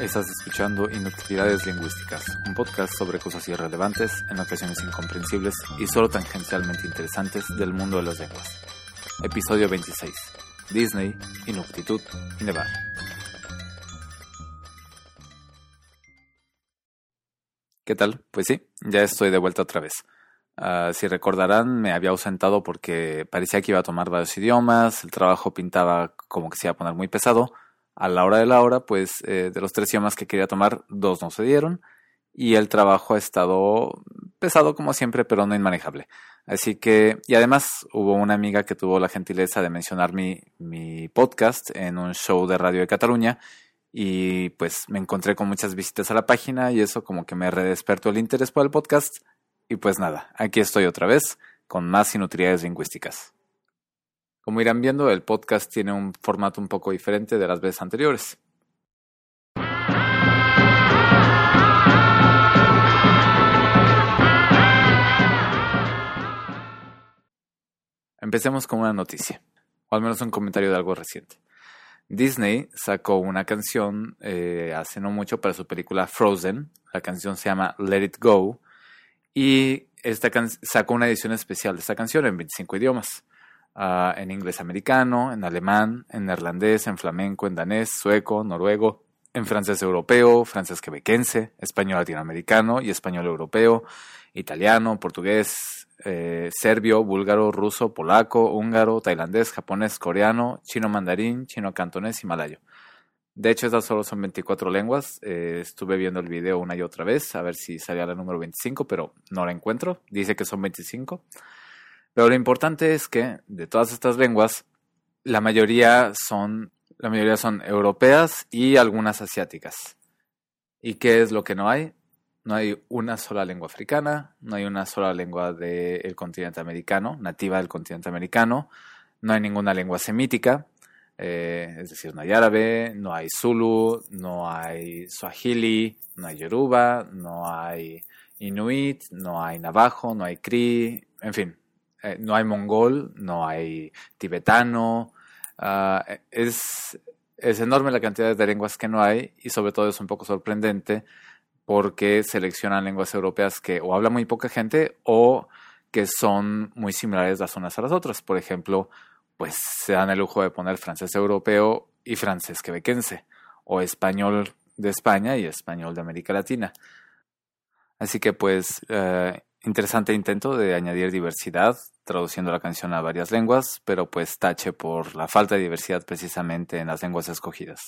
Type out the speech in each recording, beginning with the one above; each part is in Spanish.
Estás escuchando Inutilidades Lingüísticas, un podcast sobre cosas irrelevantes, en ocasiones incomprensibles y solo tangencialmente interesantes del mundo de las lenguas. Episodio 26. Disney, Inuctitud y Nevar. ¿Qué tal? Pues sí, ya estoy de vuelta otra vez. Uh, si recordarán, me había ausentado porque parecía que iba a tomar varios idiomas, el trabajo pintaba como que se iba a poner muy pesado. A la hora de la hora, pues eh, de los tres idiomas que quería tomar, dos no se dieron y el trabajo ha estado pesado como siempre, pero no inmanejable. Así que, y además hubo una amiga que tuvo la gentileza de mencionar mi, mi podcast en un show de radio de Cataluña y pues me encontré con muchas visitas a la página y eso como que me redespertó el interés por el podcast y pues nada, aquí estoy otra vez con más inutilidades lingüísticas. Como irán viendo, el podcast tiene un formato un poco diferente de las veces anteriores. Empecemos con una noticia, o al menos un comentario de algo reciente. Disney sacó una canción eh, hace no mucho para su película Frozen. La canción se llama Let It Go. Y esta sacó una edición especial de esta canción en 25 idiomas. Uh, en inglés americano, en alemán, en neerlandés, en flamenco, en danés, sueco, noruego, en francés europeo, francés quebequense, español latinoamericano y español europeo, italiano, portugués, eh, serbio, búlgaro, ruso, polaco, húngaro, tailandés, japonés, coreano, chino mandarín, chino cantonés y malayo. De hecho, estas solo son 24 lenguas. Eh, estuve viendo el video una y otra vez a ver si salía la número 25, pero no la encuentro. Dice que son 25. Pero lo importante es que de todas estas lenguas, la mayoría son, la mayoría son europeas y algunas asiáticas. ¿Y qué es lo que no hay? No hay una sola lengua africana, no hay una sola lengua del continente americano, nativa del continente americano, no hay ninguna lengua semítica, eh, es decir, no hay árabe, no hay zulu, no hay swahili, no hay yoruba, no hay inuit, no hay navajo, no hay cri, en fin, eh, no hay mongol, no hay tibetano, uh, es, es enorme la cantidad de lenguas que no hay y sobre todo es un poco sorprendente porque seleccionan lenguas europeas que o habla muy poca gente o que son muy similares las unas a las otras. Por ejemplo, pues se dan el lujo de poner francés europeo y francés quebequense, o español de España y español de América Latina. Así que pues uh, interesante intento de añadir diversidad, traduciendo la canción a varias lenguas, pero pues tache por la falta de diversidad precisamente en las lenguas escogidas.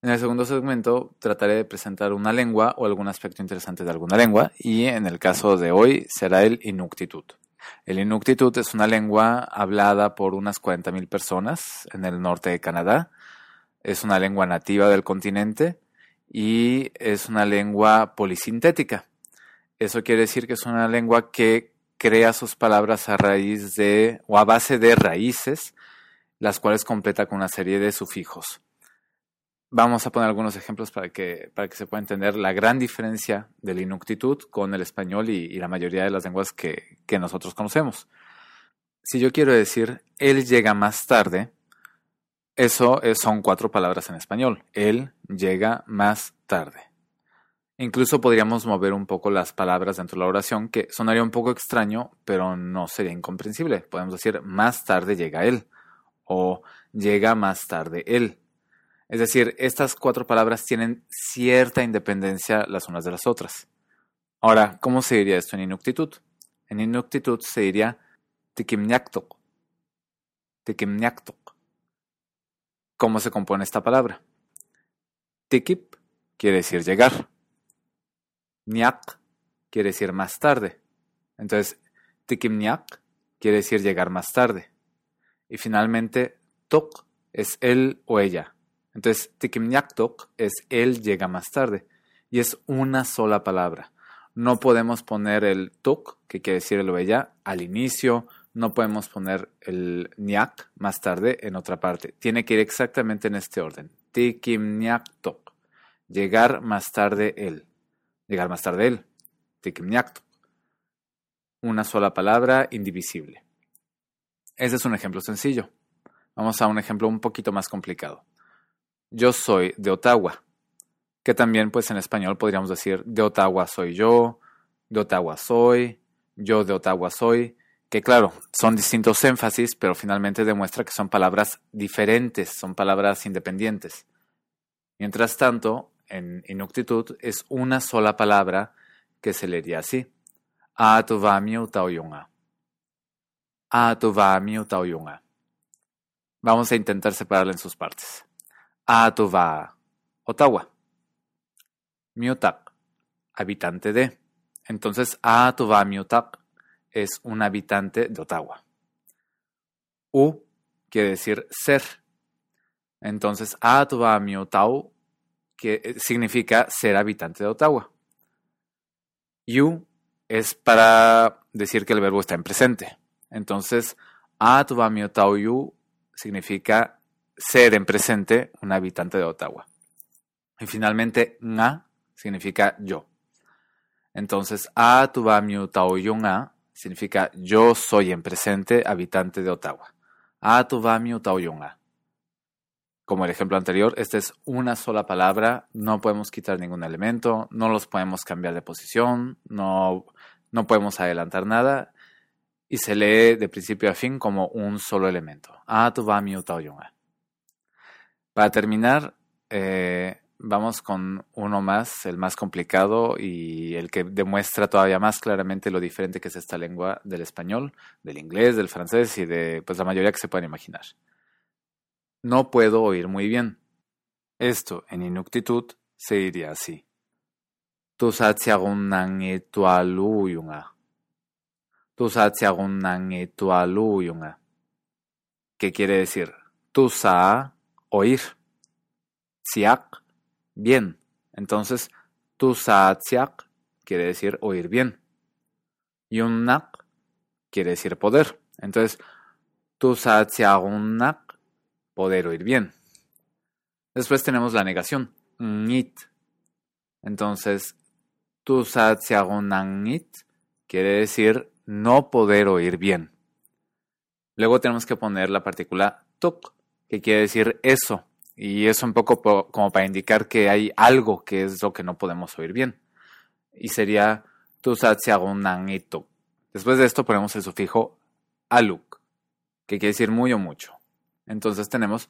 En el segundo segmento trataré de presentar una lengua o algún aspecto interesante de alguna lengua y en el caso de hoy será el Inuktitut. El Inuktitut es una lengua hablada por unas 40.000 personas en el norte de Canadá. Es una lengua nativa del continente y es una lengua polisintética. Eso quiere decir que es una lengua que crea sus palabras a raíz de o a base de raíces, las cuales completa con una serie de sufijos. Vamos a poner algunos ejemplos para que, para que se pueda entender la gran diferencia del inuctitud con el español y, la mayoría de las lenguas que, que, nosotros conocemos. Si yo quiero decir él llega más tarde, eso es, son cuatro palabras en español. Él llega más tarde. Incluso podríamos mover un poco las palabras dentro de la oración, que sonaría un poco extraño, pero no sería incomprensible. Podemos decir más tarde llega él o llega más tarde él es decir, estas cuatro palabras tienen cierta independencia las unas de las otras. Ahora, ¿cómo se diría esto en inuctitud? En inuctitud se diría tikimnyaktok. Tikimnyaktok. ¿Cómo se compone esta palabra? Tikip quiere decir llegar. Nyak quiere decir más tarde. Entonces, tikimnyak quiere decir llegar más tarde. Y finalmente, tok es él o ella. Entonces, tikimnyaktok es él llega más tarde. Y es una sola palabra. No podemos poner el tuk, que quiere decir el ella, al inicio. No podemos poner el nyak más tarde en otra parte. Tiene que ir exactamente en este orden. Tikimnyaktok. Llegar más tarde él. Llegar más tarde él. Tikimnyaktok. una sola palabra indivisible. Ese es un ejemplo sencillo. Vamos a un ejemplo un poquito más complicado. Yo soy de Ottawa, que también pues en español podríamos decir de Ottawa soy yo, de Ottawa soy, yo de Ottawa soy, que claro, son distintos énfasis, pero finalmente demuestra que son palabras diferentes, son palabras independientes. Mientras tanto, en inuctitud es una sola palabra que se leería así. Vamos a intentar separarla en sus partes. Atova, Ottawa. Miutak, habitante de. Entonces, Atova Miutak es un habitante de Ottawa. U quiere decir ser. Entonces, Atova Miutau que significa ser habitante de Ottawa. You es para decir que el verbo está en presente. Entonces, Atova Miutau Yu significa ser en presente un habitante de Ottawa. Y finalmente, Nga significa yo. Entonces, Atova Miutau Nga significa yo soy en presente habitante de Ottawa. Atuvami Taoyunga. Como el ejemplo anterior, esta es una sola palabra, no podemos quitar ningún elemento, no los podemos cambiar de posición, no, no podemos adelantar nada y se lee de principio a fin como un solo elemento. Atuvami Taoyunga. Para terminar, eh, vamos con uno más, el más complicado y el que demuestra todavía más claramente lo diferente que es esta lengua del español, del inglés, del francés y de pues la mayoría que se pueden imaginar. No puedo oír muy bien. Esto en inuctitud se diría así. ¿Qué quiere decir? Tusa, oír. Siak, bien. Entonces, tu saatsiak quiere decir oír bien. Yunnak quiere decir poder. Entonces, tu saatsiagunnak, poder oír bien. Después tenemos la negación, nit. Entonces, tu nit quiere decir no poder oír bien. Luego tenemos que poner la partícula tuk, que quiere decir eso, y es un poco como para indicar que hay algo que es lo que no podemos oír bien. Y sería tusatsiagunangito. Después de esto ponemos el sufijo aluk, que quiere decir muy o mucho. Entonces tenemos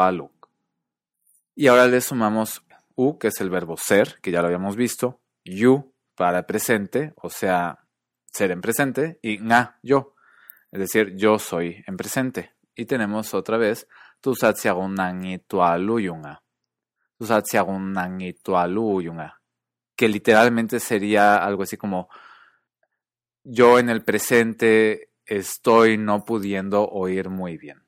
aluk. Y ahora le sumamos u, que es el verbo ser, que ya lo habíamos visto, yu para presente, o sea, ser en presente, y nga, yo, es decir, yo soy en presente. Y tenemos otra vez. Que literalmente sería algo así como yo en el presente estoy no pudiendo oír muy bien.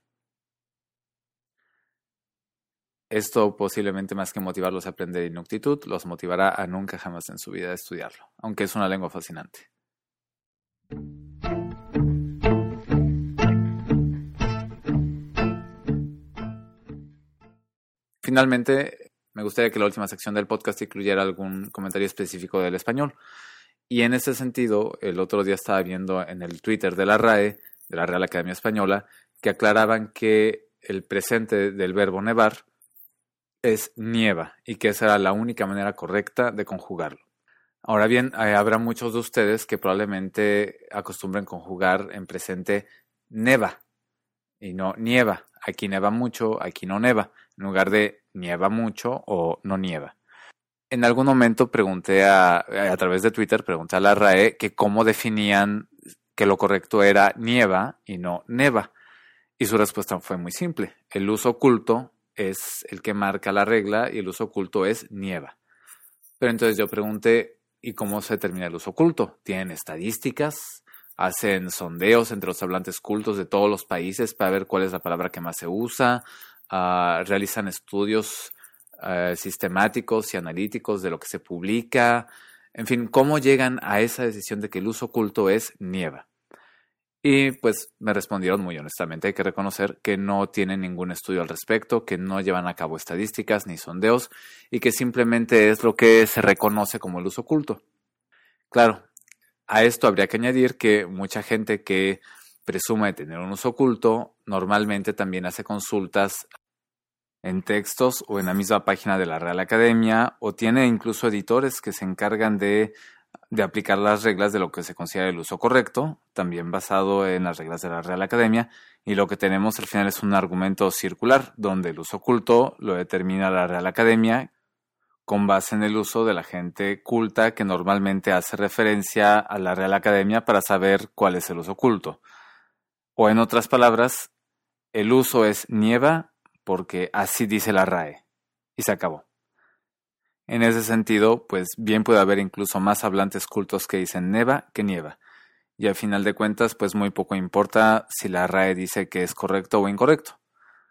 Esto posiblemente más que motivarlos a aprender inuctitud, los motivará a nunca jamás en su vida estudiarlo, aunque es una lengua fascinante. Finalmente, me gustaría que la última sección del podcast incluyera algún comentario específico del español. Y en ese sentido, el otro día estaba viendo en el Twitter de la RAE, de la Real Academia Española, que aclaraban que el presente del verbo nevar es nieva y que esa era la única manera correcta de conjugarlo. Ahora bien, eh, habrá muchos de ustedes que probablemente acostumbren conjugar en presente neva y no nieva. Aquí neva mucho, aquí no neva en lugar de nieva mucho o no nieva. En algún momento pregunté a, a través de Twitter, pregunté a la RAE que cómo definían que lo correcto era nieva y no neva. Y su respuesta fue muy simple. El uso oculto es el que marca la regla y el uso oculto es nieva. Pero entonces yo pregunté, ¿y cómo se determina el uso oculto? ¿Tienen estadísticas? ¿Hacen sondeos entre los hablantes cultos de todos los países para ver cuál es la palabra que más se usa? Ah, realizan estudios eh, sistemáticos y analíticos de lo que se publica, en fin, cómo llegan a esa decisión de que el uso oculto es nieva. Y pues me respondieron muy honestamente, hay que reconocer que no tienen ningún estudio al respecto, que no llevan a cabo estadísticas ni sondeos y que simplemente es lo que se reconoce como el uso oculto. Claro, A esto habría que añadir que mucha gente que presume tener un uso oculto normalmente también hace consultas en textos o en la misma página de la Real Academia o tiene incluso editores que se encargan de, aplicar las reglas de lo que se considera el uso correcto, también basado en las reglas de la Real Academia, y lo que tenemos al final es un argumento circular, donde el uso oculto lo determina la Real Academia con base en el uso de la gente culta que normalmente hace referencia a la Real Academia para saber cuál es el uso oculto. O en otras palabras, el uso es nieva porque así dice la RAE. Y se acabó. En ese sentido, pues bien puede haber incluso más hablantes cultos que dicen neva que nieva. Y al final de cuentas, pues muy poco importa si la RAE dice que es correcto o incorrecto.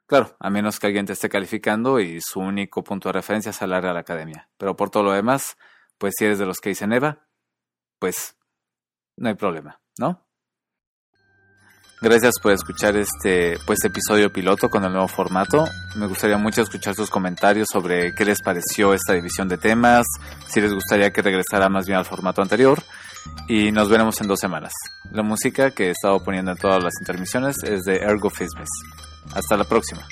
Claro, a menos que alguien te esté calificando y su único punto de referencia sea la Real Academia. Pero por todo lo demás, pues si eres de los que dicen neva, pues no hay problema, ¿no? Gracias por escuchar este pues episodio piloto con el nuevo formato. Me gustaría mucho escuchar sus comentarios sobre qué les pareció esta división de temas, si les gustaría que regresara más bien al formato anterior y nos veremos en dos semanas. La música que he estado poniendo en todas las intermisiones es de Ergo Fismes. Hasta la próxima.